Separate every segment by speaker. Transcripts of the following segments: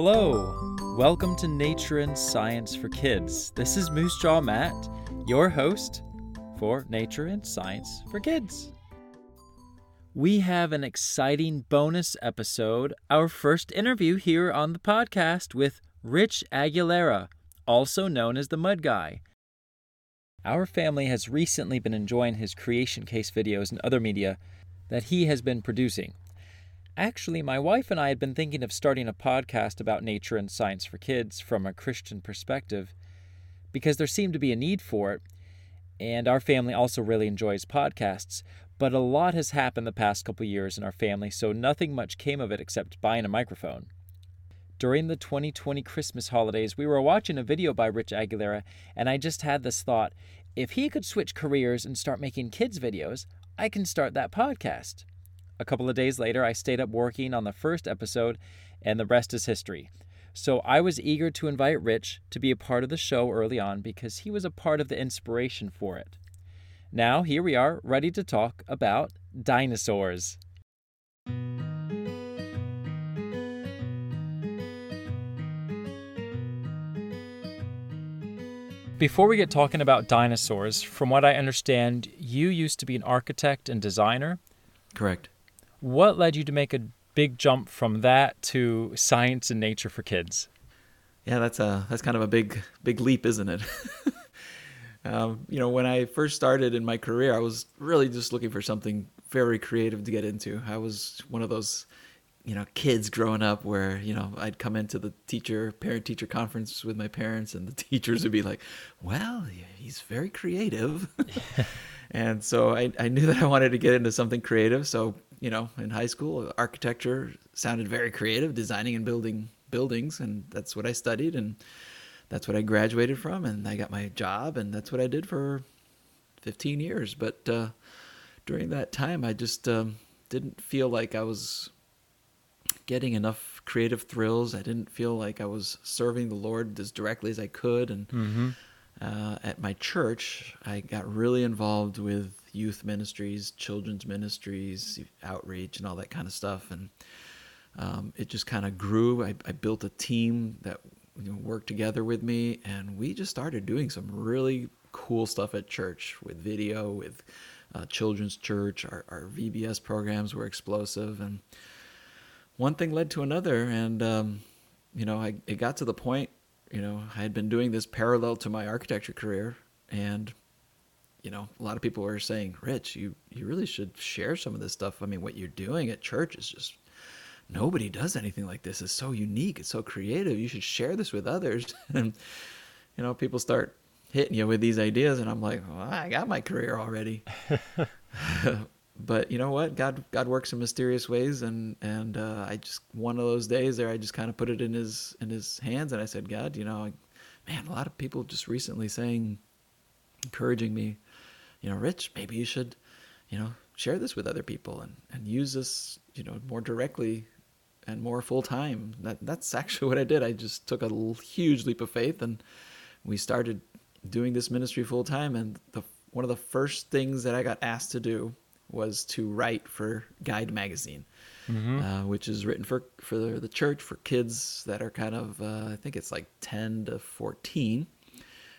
Speaker 1: Hello, welcome to Nature and Science for Kids. This is Moose Jaw Matt, your host for Nature and Science for Kids. We have an exciting bonus episode, our first interview here on the podcast with Rich Aguilera, also known as the Mud Guy. Our family has recently been enjoying his creation case videos and other media that he has been producing. Actually, my wife and I had been thinking of starting a podcast about nature and science for kids from a Christian perspective because there seemed to be a need for it, and our family also really enjoys podcasts. But a lot has happened the past couple years in our family, so nothing much came of it except buying a microphone. During the 2020 Christmas holidays, we were watching a video by Rich Aguilera, and I just had this thought if he could switch careers and start making kids' videos, I can start that podcast. A couple of days later, I stayed up working on the first episode, and the rest is history. So I was eager to invite Rich to be a part of the show early on because he was a part of the inspiration for it. Now, here we are, ready to talk about dinosaurs. Before we get talking about dinosaurs, from what I understand, you used to be an architect and designer.
Speaker 2: Correct.
Speaker 1: What led you to make a big jump from that to science and nature for kids?
Speaker 2: Yeah, that's a that's kind of a big big leap, isn't it? um, you know, when I first started in my career, I was really just looking for something very creative to get into. I was one of those, you know, kids growing up where you know I'd come into the teacher parent teacher conference with my parents, and the teachers would be like, "Well, he's very creative." and so I, I knew that I wanted to get into something creative. So you know, in high school, architecture sounded very creative, designing and building buildings, and that's what I studied, and that's what I graduated from, and I got my job, and that's what I did for 15 years. But uh, during that time, I just um, didn't feel like I was getting enough creative thrills. I didn't feel like I was serving the Lord as directly as I could, and
Speaker 1: Mm-hmm.
Speaker 2: uh, at my church, I got really involved with youth ministries, children's ministries, outreach, and all that kind of stuff. And um, it just kind of grew. I, I built a team that you know, worked together with me, and we just started doing some really cool stuff at church with video, with uh, children's church. Our, our VBS programs were explosive, and one thing led to another. And um, you know, I, it got to the point. You know, I had been doing this parallel to my architecture career, and you know, a lot of people were saying, "Rich, you you really should share some of this stuff. I mean, what you're doing at church is just nobody does anything like this. It's so unique. It's so creative. You should share this with others." and you know, people start hitting you with these ideas, and I'm like, well, "I got my career already." but you know what? God God works in mysterious ways, and and uh, I just one of those days there, I just kind of put it in his in his hands, and I said, "God, you know, man, a lot of people just recently saying." encouraging me you know, Rich, maybe you should, you know, share this with other people and, and use this, you know, more directly and more full time. That that's actually what I did. I just took a l- huge leap of faith and we started doing this ministry full time. And the one of the first things that I got asked to do was to write for Guide Magazine,
Speaker 1: Mm-hmm.
Speaker 2: uh, which is written for for the, the church for kids that are kind of uh, I think it's like ten to fourteen.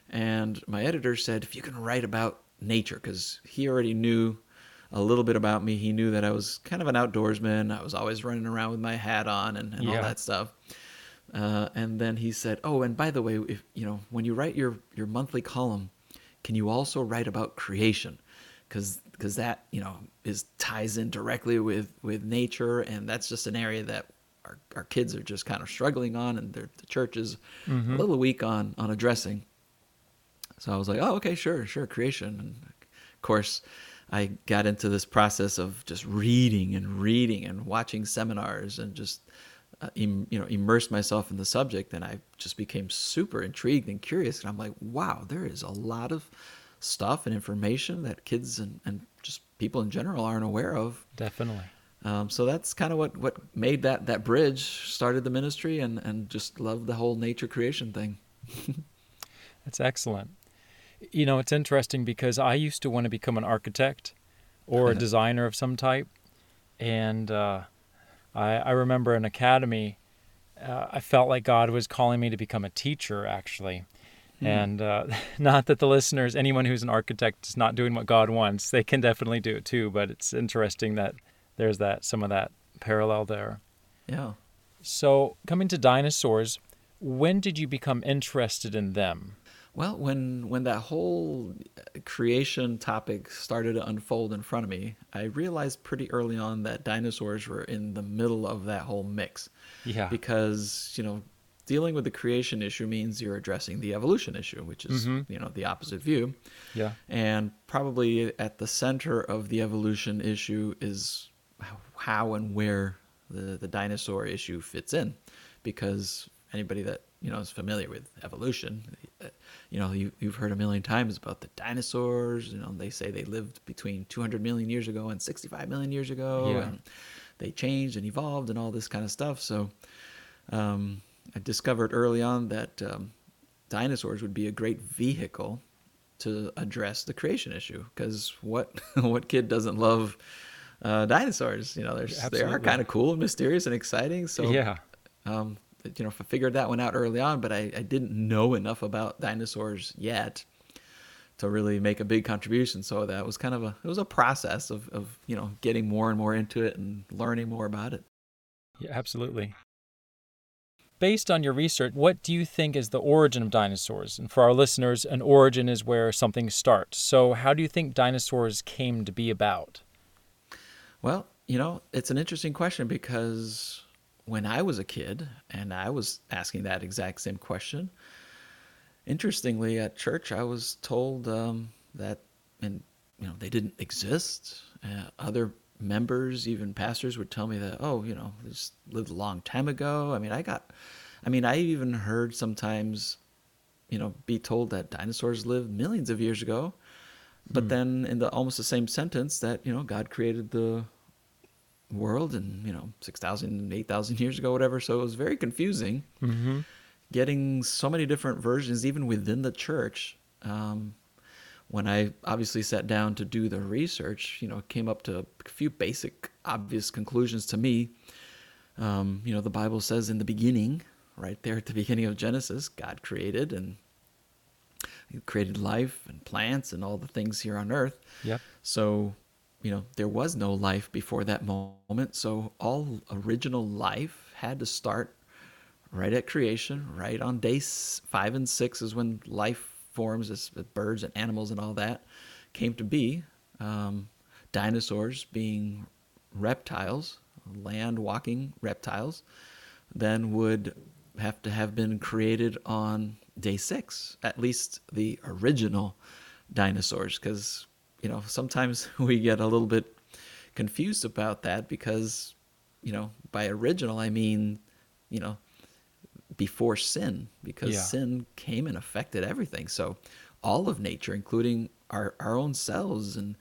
Speaker 2: And my editor said, if you can write about nature, because he already knew a little bit about me. He knew that I was kind of an outdoorsman. I was always running around with my hat on and, and
Speaker 1: Yeah.
Speaker 2: all that stuff. Uh, and then he said, "Oh, and by the way, if you know when you write your your monthly column, can you also write about creation? Because because that you know is ties in directly with with nature, and that's just an area that our our kids are just kind of struggling on, and the church is
Speaker 1: Mhm.
Speaker 2: a little weak on on addressing. So I was like, oh, okay, sure, sure, creation. And of course, I got into this process of just reading and reading and watching seminars and just, uh, im, you know, immerse myself in the subject. And I just became super intrigued and curious. And I'm like, wow, there is a lot of stuff and information that kids and, and just people in general aren't aware of.
Speaker 1: Definitely.
Speaker 2: Um, so that's kind of what, what made that, that bridge, started the ministry and, and just loved the whole nature creation thing.
Speaker 1: That's excellent. You know, it's interesting because I used to want to become an architect or a designer of some type. And uh, I, I remember in academy uh, I felt like God was calling me to become a teacher, actually.
Speaker 2: Hmm.
Speaker 1: And uh, not that the listeners, anyone who's an architect, is not doing what God wants. They can definitely do it too. But it's interesting that there's that some of that parallel there.
Speaker 2: Yeah.
Speaker 1: So coming to dinosaurs, when did you become interested in them?
Speaker 2: Well, when when that whole creation topic started to unfold in front of me, I realized pretty early on that dinosaurs were in the middle of that whole mix.
Speaker 1: Yeah.
Speaker 2: Because, you know, dealing with the creation issue means you're addressing the evolution issue, which is,
Speaker 1: Mhm.
Speaker 2: you know, the opposite view.
Speaker 1: Yeah.
Speaker 2: And probably at the center of the evolution issue is how and where the, the dinosaur issue fits in. Because anybody that, you know, is familiar with evolution, uh, you know, you, you've heard a million times about the dinosaurs. You know, they say they lived between 200 million years ago and 65 million years ago.
Speaker 1: Yeah.
Speaker 2: And they changed and evolved and all this kind of stuff. So um, I discovered early on that um, dinosaurs would be a great vehicle to address the creation issue. Because what what kid doesn't love uh, dinosaurs? You know, they're, they are kind of cool and mysterious and exciting. So
Speaker 1: yeah.
Speaker 2: um, you know, if I figured that one out early on, but I, I didn't know enough about dinosaurs yet to really make a big contribution. So that was kind of a it was a process of, of you know getting more and more into it and learning more about it.
Speaker 1: Yeah, absolutely. Based on your research, what do you think is the origin of dinosaurs? And for our listeners, an origin is where something starts. So, how do you think dinosaurs came to be about?
Speaker 2: Well, you know, it's an interesting question because when I was a kid and I was asking that exact same question, interestingly at church I was told um, that and you know they didn't exist. Uh, other members, even pastors, would tell me that oh, you know, they just lived a long time ago. I mean, I got, I mean, I even heard sometimes, you know, be told that dinosaurs lived millions of years ago. But then in the almost the same sentence that you know God created the world and you know 6000 8000 years ago whatever so it was very confusing
Speaker 1: Mm-hmm.
Speaker 2: getting so many different versions even within the church um, when i obviously sat down to do the research you know came up to a few basic obvious conclusions to me um, you know the bible says in the beginning right there at the beginning of genesis god created and he created life and plants and all the things here on earth
Speaker 1: Yep.
Speaker 2: so, you know, there was no life before that moment. So, all original life had to start right at creation, right on day five and six is when life forms, as birds and animals and all that came to be. Um, dinosaurs being reptiles, land walking reptiles, then would have to have been created on day six, at least the original dinosaurs, because you know sometimes we get a little bit confused about that because you know by original I mean you know before sin because
Speaker 1: Yeah.
Speaker 2: sin came and affected everything. So all of nature, including our our own selves and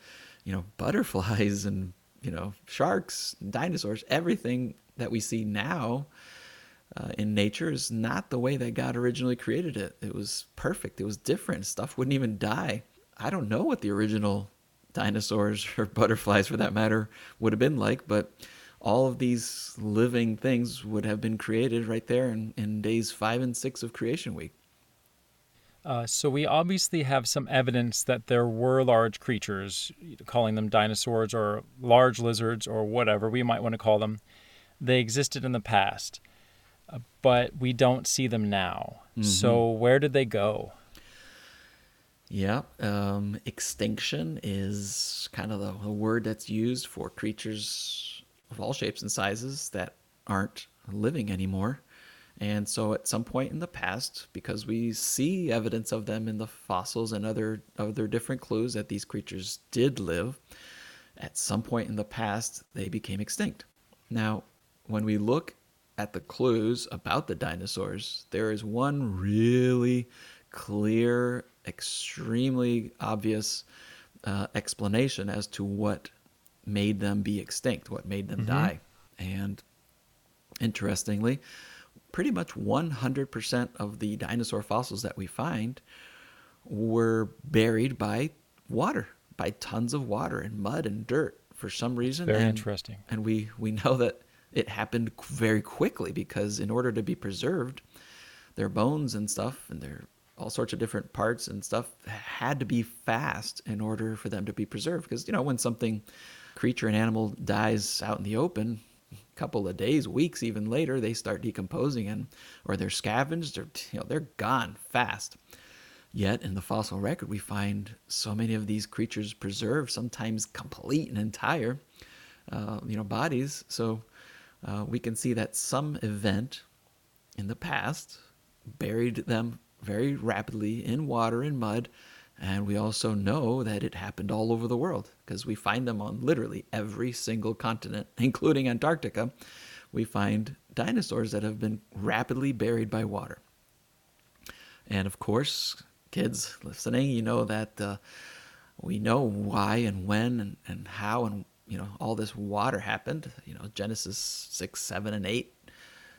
Speaker 2: you know butterflies and you know sharks, dinosaurs, everything that we see now uh, in nature is not the way that God originally created it. It was perfect. It was different. Stuff wouldn't even die. I don't know what the original dinosaurs or butterflies, for that matter, would have been like, but all of these living things would have been created right there in, in days five and six of creation week.
Speaker 1: Uh, so we obviously have some evidence that there were large creatures, calling them dinosaurs or large lizards or whatever we might want to call them. They existed in the past, uh, but we don't see them now. So where did they go?
Speaker 2: Yeah, um, extinction is kind of the, the word that's used for creatures of all shapes and sizes that aren't living anymore. And so, at some point in the past, because we see evidence of them in the fossils and other other different clues that these creatures did live, at some point in the past they became extinct. Now, when we look at the clues about the dinosaurs, there is one really clear, extremely obvious uh, explanation as to what made them be extinct, what made them die. And interestingly, pretty much 100% of the dinosaur fossils that we find were buried by water, by tons of water and mud and dirt for some reason.
Speaker 1: Very
Speaker 2: and,
Speaker 1: interesting.
Speaker 2: And we, we know that it happened very quickly because in order to be preserved, their bones and stuff and their all sorts of different parts and stuff had to be fast in order for them to be preserved. Because you know when something creature and animal dies out in the open, a couple of days, weeks, even later, they start decomposing and or they're scavenged or you know they're gone fast. Yet in the fossil record, we find so many of these creatures preserved, sometimes complete and entire, uh, you know, bodies. So uh, we can see that some event in the past buried them very rapidly in water and mud. And we also know that it happened all over the world because we find them on literally every single continent, including Antarctica. We find dinosaurs that have been rapidly buried by water. And of course, kids listening, you know that uh, we know why and when and, and how and you know all this water happened. You know Genesis six, seven, and eight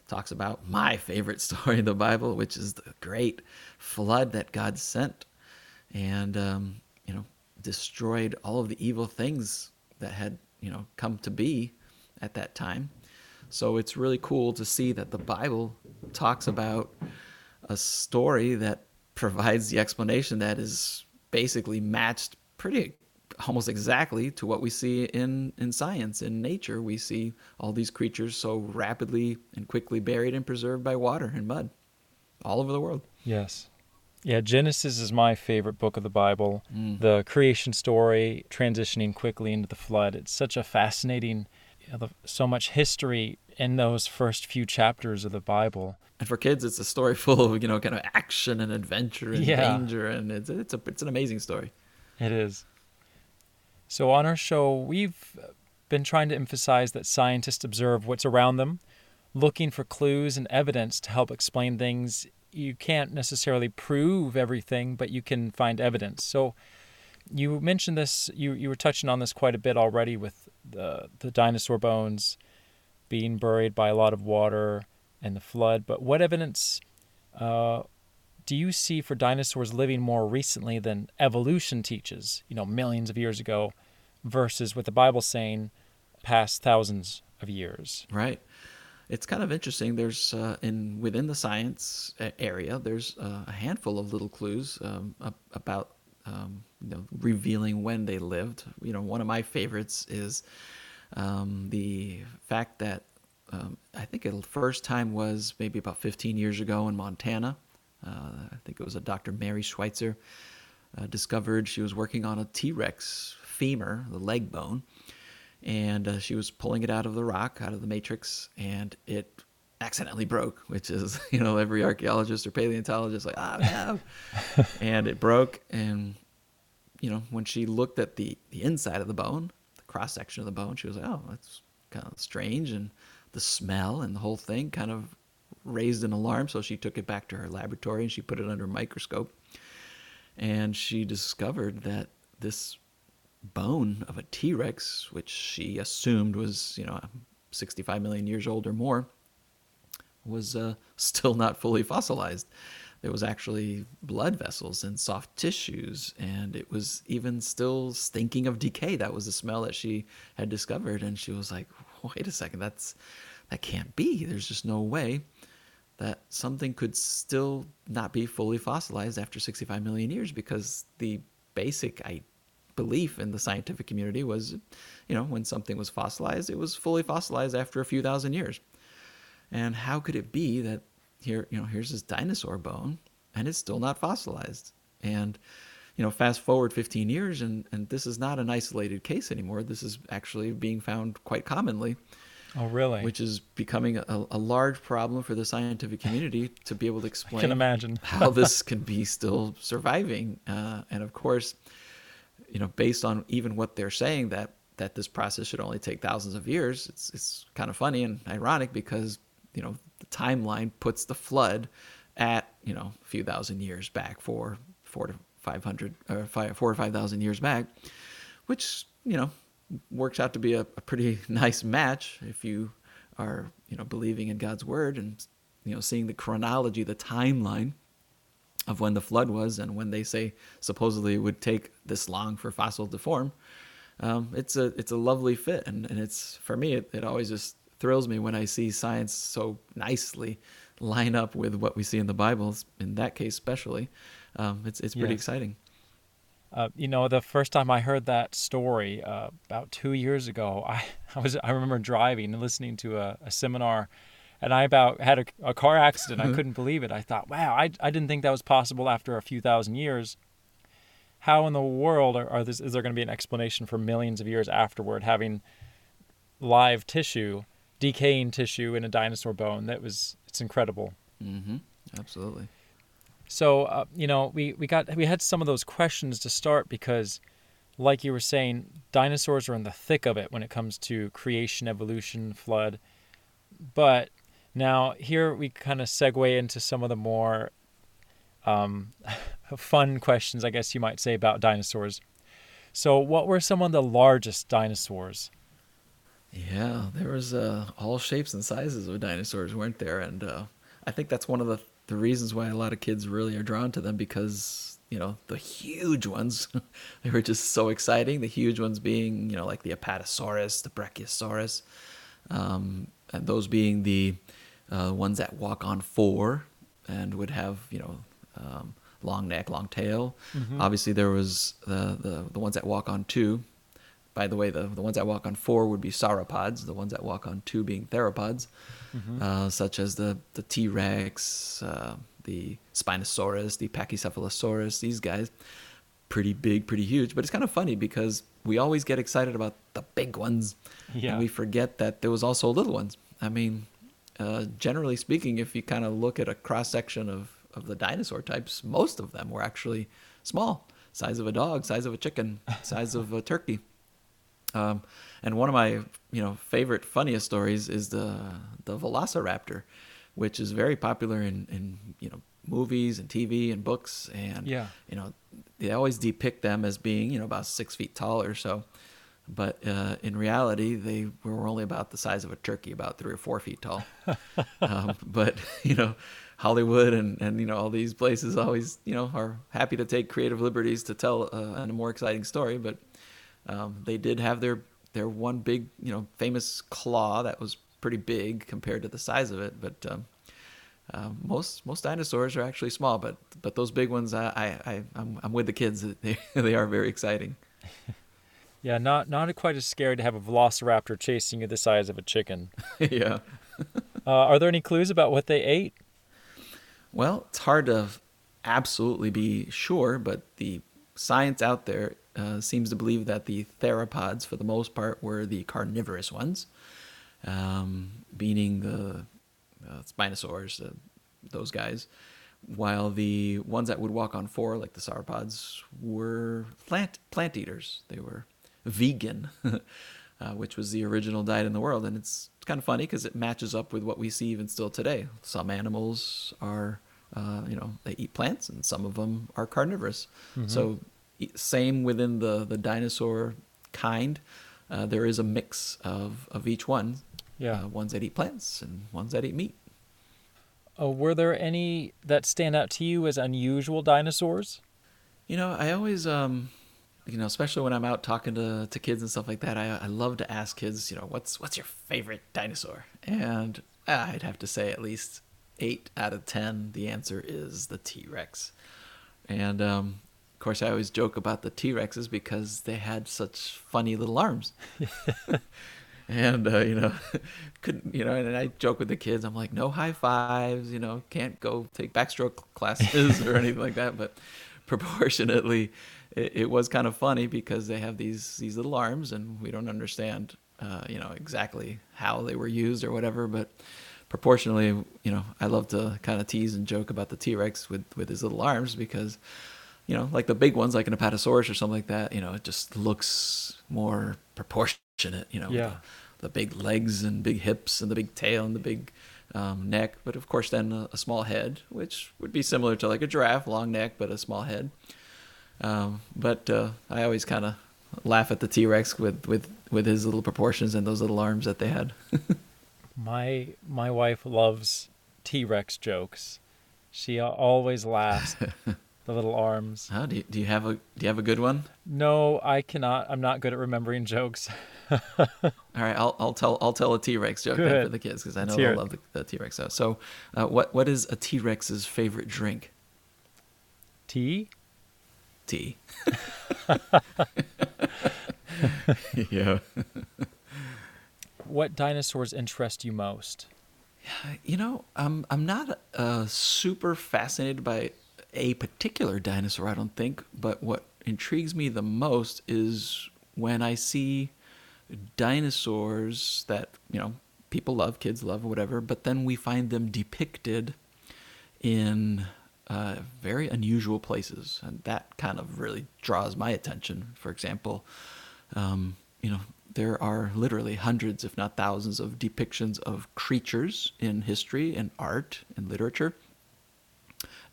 Speaker 2: talks about my favorite story in the Bible, which is the great flood that God sent, and um, you know destroyed all of the evil things that had you know come to be at that time. So it's really cool to see that the Bible talks about a story that provides the explanation that is basically matched pretty almost exactly to what we see in, in science. In nature, we see all these creatures so rapidly and quickly buried and preserved by water and mud all over the world.
Speaker 1: Yes. Yeah, Genesis is my favorite book of the Bible. Mm. The creation story transitioning quickly into the flood. It's such a fascinating, you know, so much history in those first few chapters of the Bible.
Speaker 2: And for kids, it's a story full of you know kind of action and adventure and yeah. danger, and it's it's a it's an amazing story.
Speaker 1: It is. So, on our show, we've been trying to emphasize that scientists observe what's around them, looking for clues and evidence to help explain things. You can't necessarily prove everything, but you can find evidence. So, you mentioned this, you, you were touching on this quite a bit already with the, the dinosaur bones being buried by a lot of water and the flood. But what evidence uh, do you see for dinosaurs living more recently than evolution teaches, you know, millions of years ago, versus what the Bible's saying past thousands of years?
Speaker 2: Right. It's kind of interesting. There's uh, in within the science area, there's uh, a handful of little clues um, about um, you know revealing when they lived. You know, one of my favorites is um, the fact that um, I think the first time was maybe about 15 years ago in Montana. Uh, I think it was a Dr. Mary Schweitzer uh, discovered she was working on a T Rex femur, the leg bone, and uh, she was pulling it out of the rock, out of the matrix, and it accidentally broke, which is, you know, every archaeologist or paleontologist like, ah, oh, no. and it broke. And, you know, when she looked at the, the inside of the bone, the cross section of the bone, she was like, oh, that's kind of strange. And the smell and the whole thing kind of raised an alarm, so she took it back to her laboratory and she put it under a microscope. And she discovered that this bone of a T Rex, which she assumed was, you know, 65 million years old or more, was uh, still not fully fossilized. There was actually blood vessels and soft tissues, and it was even still stinking of decay. That was the smell that she had discovered, and she was like, "Wait a second, that's that can't be. There's just no way." That something could still not be fully fossilized after 65 million years because the basic I, belief in the scientific community was, you know, when something was fossilized, it was fully fossilized after a few thousand years. And how could it be that here, you know, here's this dinosaur bone and it's still not fossilized? And, you know, fast forward 15 years and, and this is not an isolated case anymore. This is actually being found quite commonly
Speaker 1: Oh, really?
Speaker 2: Which is becoming a, a large problem for the scientific community to be able to explain.
Speaker 1: I can imagine
Speaker 2: how this can be still surviving, uh, and of course, you know, based on even what they're saying that that this process should only take thousands of years. It's it's kind of funny and ironic because you know the timeline puts the flood at you know a few thousand years back, four four to five hundred or five, four or five thousand years back, which you know works out to be a, a pretty nice match if you are you know believing in God's word and you know seeing the chronology, the timeline of when the flood was and when they say supposedly it would take this long for fossil to form. Um, it's a it's a lovely fit, and, and it's for me it, it always just thrills me when I see science so nicely line up with what we see in the Bible. In that case, especially, um, it's it's pretty
Speaker 1: Yes.
Speaker 2: exciting.
Speaker 1: Uh, you know, the first time I heard that story uh, about two years ago, I, I was I remember driving and listening to a, a seminar, and I about had a, a car accident. I couldn't believe it. I thought, wow, I, I didn't think that was possible after a few thousand years. How in the world are, are this? Is there going to be an explanation for millions of years afterward having live tissue, decaying tissue in a dinosaur bone? That was it's incredible.
Speaker 2: Mm-hmm. Absolutely.
Speaker 1: So uh, you know, we we got we had some of those questions to start because, like you were saying, dinosaurs are in the thick of it when it comes to creation, evolution, flood. But now here we kind of segue into some of the more um, fun questions, I guess you might say, about dinosaurs. So, what were some of the largest dinosaurs?
Speaker 2: Yeah, there was uh, all shapes and sizes of dinosaurs, weren't there? And uh, I think that's one of the the reasons why a lot of kids really are drawn to them because you know the huge ones, they were just so exciting. The huge ones being you know like the Apatosaurus, the Brachiosaurus, um, and those being the uh, ones that walk on four and would have you know um, long neck, long tail. Obviously, there was the, the the ones that walk on two. By the way, the, the ones that walk on four would be sauropods, the ones that walk on two being theropods, uh, such as the, the T Rex, uh, the Spinosaurus, the Pachycephalosaurus, these guys. Pretty big, pretty huge. But it's kind of funny because we always get excited about the big ones,
Speaker 1: Yeah.
Speaker 2: and we forget that there was also little ones. I mean, uh, generally speaking, if you kind of look at a cross section of, of the dinosaur types, most of them were actually small, size of a dog, size of a chicken, size of a turkey. Um, and one of my you know favorite funniest stories is the the Velociraptor, which is very popular in in you know movies and TV and books and
Speaker 1: Yeah.
Speaker 2: you know they always depict them as being you know about six feet tall or so, but uh, in reality they were only about the size of a turkey, about three or four feet tall. um, but you know. Hollywood and, and you know all these places always you know are happy to take creative liberties to tell uh, a more exciting story, but um, they did have their their one big you know famous claw that was pretty big compared to the size of it. But um, uh, most most dinosaurs are actually small, but but those big ones, I I, I I'm, I'm with the kids. They they are very exciting.
Speaker 1: Yeah, not not quite as scary to have a velociraptor chasing you the size of a chicken.
Speaker 2: yeah.
Speaker 1: Uh, are there any clues about what they ate?
Speaker 2: Well, it's hard to absolutely be sure, but the science out there uh, seems to believe that the theropods, for the most part, were the carnivorous ones, um, meaning the uh, Spinosaurs, uh, those guys, while the ones that would walk on four, like the sauropods, were plant plant eaters. They were vegan, uh, which was the original diet in the world, and it's, it's kind of funny because it matches up with what we see even still today. Some animals are, uh, you know, they eat plants, and some of them are carnivorous. So, e- same within the the dinosaur kind, uh, there is a mix of of each one.
Speaker 1: Yeah.
Speaker 2: uh, ones that eat plants and ones that eat meat.
Speaker 1: Oh, were there any that stand out to you as unusual dinosaurs?
Speaker 2: You know, I always, um, you know, especially when I'm out talking to, to kids and stuff like that, I, I love to ask kids, you know, what's what's your favorite dinosaur? And uh, I'd have to say at least eight out of ten, the answer is the T Rex. And um, of course, I always joke about the T Rexes because they had such funny little arms. and uh, you know couldn't you know and i joke with the kids. I'm like no high fives you know can't go take backstroke classes or anything like that. But proportionately it, it was kind of funny because they have these these little arms and we don't understand uh, you know exactly how they were used or whatever. But proportionally you know i love to kind of tease and joke about the t-rex with with his little arms because you know, like the big ones, like an Apatosaurus or something like that, you know, it just looks more proportionate, you know,
Speaker 1: Yeah.
Speaker 2: the, the big legs and big hips and the big tail and the big um, neck. But of course, then a, a small head, which would be similar to like a giraffe, long neck, but a small head. Um, but uh, I always kind of laugh at the T Rex with, with, with his little proportions and those little arms that they had.
Speaker 1: My my wife loves T Rex jokes. She always laughs. the little arms.
Speaker 2: Oh, do you, do you have a do you have a good one?
Speaker 1: No, I cannot. I'm not good at remembering jokes.
Speaker 2: All right, I'll I'll tell I'll tell a T Rex joke for the kids because I know they love the, the T Rex. So, uh, what what is a T Rex's favorite drink?
Speaker 1: Tea.
Speaker 2: Tea. yeah.
Speaker 1: what dinosaurs interest you most?
Speaker 2: You know, I'm I'm not uh, super fascinated by a particular dinosaur. I don't think, but what intrigues me the most is when I see dinosaurs that you know people love, kids love, whatever, but then we find them depicted in uh, very unusual places, and that kind of really draws my attention. For example, um, you know, there are literally hundreds, if not thousands, of depictions of creatures in history and art and literature,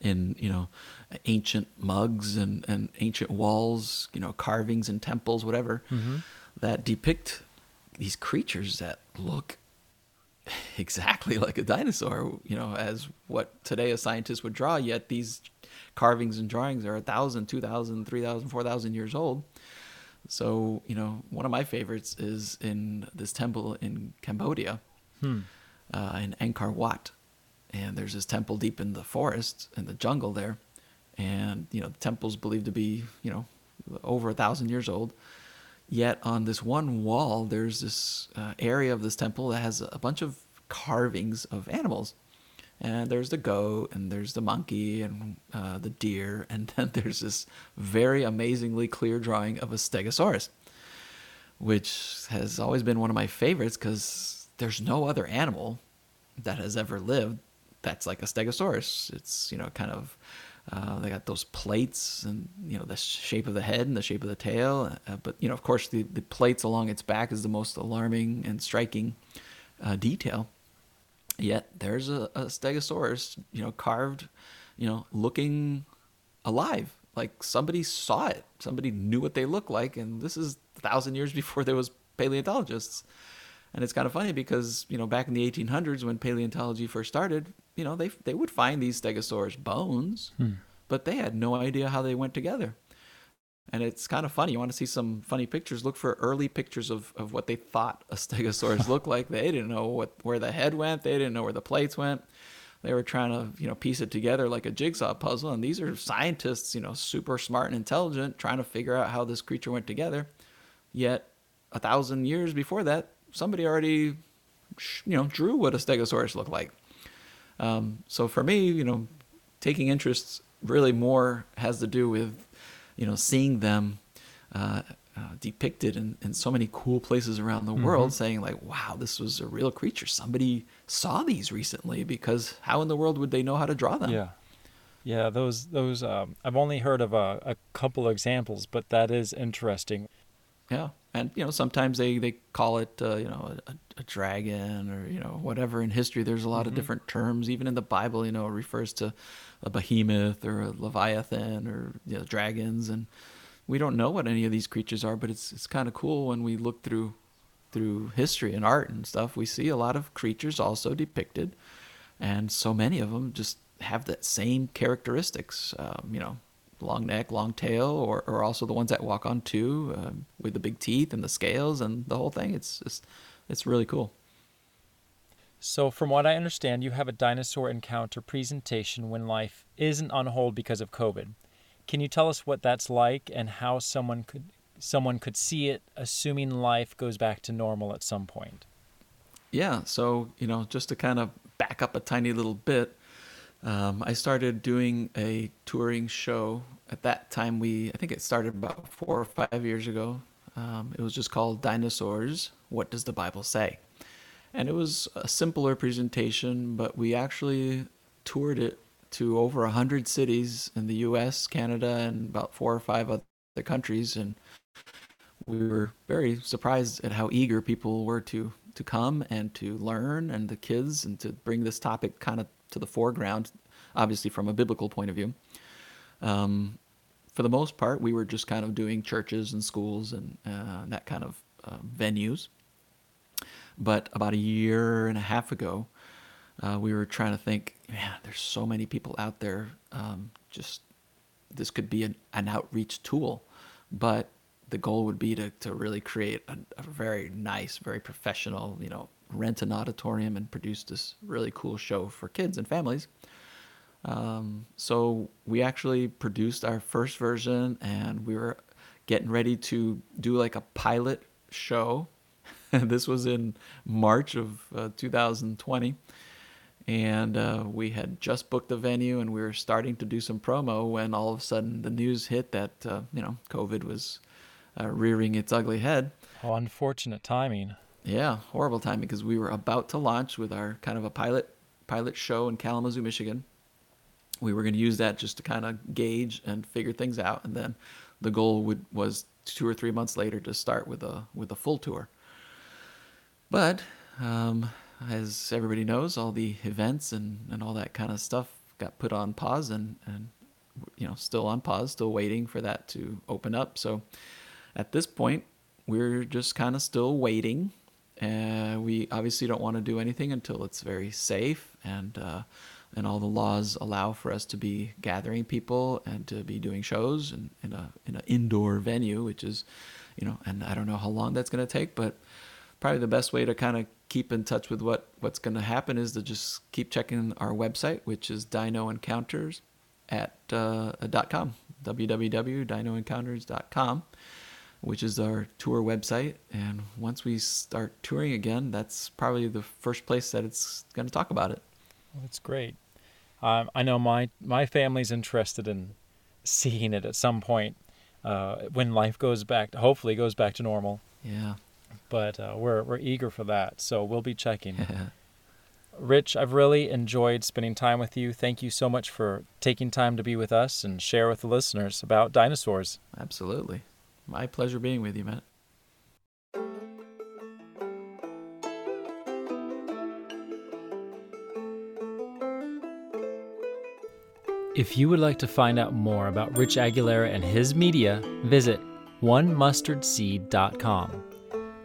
Speaker 2: in you know, ancient mugs and, and ancient walls, you know, carvings and temples, whatever, mm-hmm. that depict these creatures that look exactly like a dinosaur, you know, as what today a scientist would draw, yet these carvings and drawings are a thousand, two thousand, three thousand, four thousand years old. So, you know, one of my favorites is in this temple in Cambodia, hmm. uh, in Angkor Wat. And there's this temple deep in the forest, in the jungle there. And, you know, the temple's believed to be, you know, over a thousand years old. Yet on this one wall, there's this uh, area of this temple that has a bunch of carvings of animals. And there's the goat, and there's the monkey, and uh, the deer, and then there's this very amazingly clear drawing of a stegosaurus, which has always been one of my favorites because there's no other animal that has ever lived that's like a stegosaurus. It's you know kind of uh, they got those plates and you know the shape of the head and the shape of the tail. Uh, but you know, of course, the, the plates along its back is the most alarming and striking uh, detail. Yet there's a, a, stegosaurus, you know, carved, you know, looking alive. Like somebody saw it. Somebody knew what they looked like, and this is a thousand years before there was paleontologists. And it's kind of funny because you know back in the 1800s when paleontology first started, you know they they would find these stegosaurus bones, hmm. but they had no idea how they went together. And it's kind of funny. You want to see some funny pictures? Look for early pictures of, of what they thought a stegosaurus looked like. They didn't know what where the head went. They didn't know where the plates went. They were trying to you know piece it together like a jigsaw puzzle. And these are scientists, you know, super smart and intelligent, trying to figure out how this creature went together. Yet a thousand years before that, somebody already, you know, drew what a stegosaurus looked like. Um, so for me, you know, taking interest really more has to do with, you know, seeing them uh, uh, depicted in, in so many cool places around the mm-hmm. world, saying like, wow, this was a real creature. Somebody saw these recently because how in the world would they know how to draw them?
Speaker 1: Yeah. Yeah, those those um, I've only heard of a, a couple examples, but that is interesting.
Speaker 2: Yeah, and you know sometimes they they call it uh, you know a, a, dragon or you know whatever in history. There's a lot mm-hmm. of different terms. Even in the Bible, you know, it refers to a behemoth or a leviathan or you know, dragons, and we don't know what any of these creatures are. But it's it's kind of cool when we look through through history and art and stuff. We see a lot of creatures also depicted, and so many of them just have that same characteristics. Um, you know, long neck, long tail, or, or also the ones that walk on two um, with the big teeth and the scales and the whole thing. It's just, it's really cool.
Speaker 1: So, from what I understand, you have a dinosaur encounter presentation when life isn't on hold because of COVID. Can you tell us what that's like and how someone could someone could see it, assuming life goes back to normal at some point?
Speaker 2: Yeah. So, you know, just to kind of back up a tiny little bit, um, I started doing a touring show. At that time, we I think it started about four or five years ago. Um, it was just called Dinosaurs. What does the Bible say? And it was a simpler presentation, but we actually toured it to over a hundred cities in the U.S., Canada, and about four or five other countries. And we were very surprised at how eager people were to to come and to learn, and the kids, and to bring this topic kind of to the foreground, obviously from a biblical point of view. Um, for the most part, we were just kind of doing churches and schools and uh, that kind of uh, venues. But about a year and a half ago, uh, we were trying to think, man, there's so many people out there um, just this could be an, an outreach tool, but the goal would be to, to really create a, a very nice, very professional, you know, rent an auditorium and produce this really cool show for kids and families. Um, so we actually produced our first version and we were getting ready to do like a pilot show. this was in March of uh, 2020. And uh, we had just booked the venue and we were starting to do some promo when all of a sudden the news hit that, uh, you know, COVID was uh, rearing its ugly head.
Speaker 1: Oh, unfortunate timing.
Speaker 2: Yeah, horrible timing because we were about to launch with our kind of a pilot pilot show in Kalamazoo, Michigan. We were going to use that just to kind of gauge and figure things out, and then the goal would was two or three months later to start with a with a full tour. But um, as everybody knows, all the events and, and all that kind of stuff got put on pause and, and you know still on pause, still waiting for that to open up. So at this point, we're just kind of still waiting. Uh, we obviously don't want to do anything until it's very safe and uh, and all the laws allow for us to be gathering people and to be doing shows in, in a in an indoor venue, which is, you know, and I don't know how long that's going to take, but probably the best way to kind of keep in touch with what what's going to happen is to just keep checking our website, which is Dino Encounters at uh, .com, www.dinoencounters.com which is our tour website. And once we start touring again, that's probably the first place that it's going to talk about it.
Speaker 1: Well, that's great. Um, I know my my family's interested in seeing it at some point uh, when life goes back. To, hopefully, goes back to normal.
Speaker 2: Yeah.
Speaker 1: But uh, we're we're eager for that, so we'll be checking. Rich, I've really enjoyed spending time with you. Thank you so much for taking time to be with us and share with the listeners about dinosaurs.
Speaker 2: Absolutely. My pleasure being with you, Matt.
Speaker 1: If you would like to find out more about Rich Aguilera and his media, visit onemustardseed.com.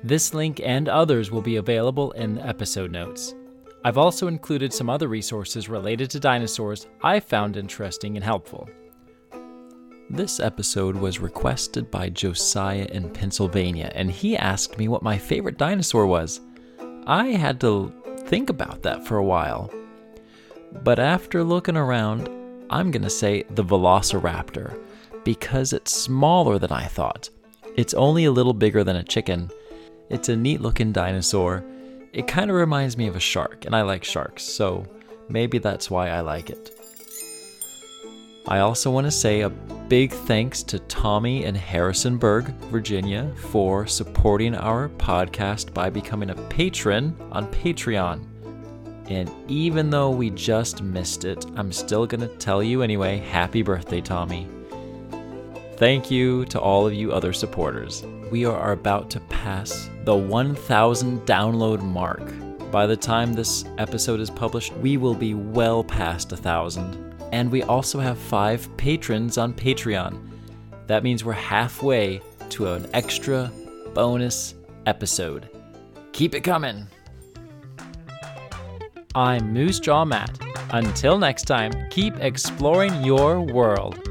Speaker 1: This link and others will be available in the episode notes. I've also included some other resources related to dinosaurs I found interesting and helpful. This episode was requested by Josiah in Pennsylvania, and he asked me what my favorite dinosaur was. I had to think about that for a while. But after looking around, I'm going to say the Velociraptor because it's smaller than I thought. It's only a little bigger than a chicken. It's a neat looking dinosaur. It kind of reminds me of a shark, and I like sharks, so maybe that's why I like it. I also want to say a big thanks to Tommy in Harrisonburg, Virginia, for supporting our podcast by becoming a patron on Patreon. And even though we just missed it, I'm still going to tell you anyway happy birthday, Tommy. Thank you to all of you other supporters. We are about to pass the 1,000 download mark. By the time this episode is published, we will be well past a thousand. And we also have five patrons on Patreon. That means we're halfway to an extra bonus episode. Keep it coming. I'm Moose Jaw Matt. Until next time, keep exploring your world.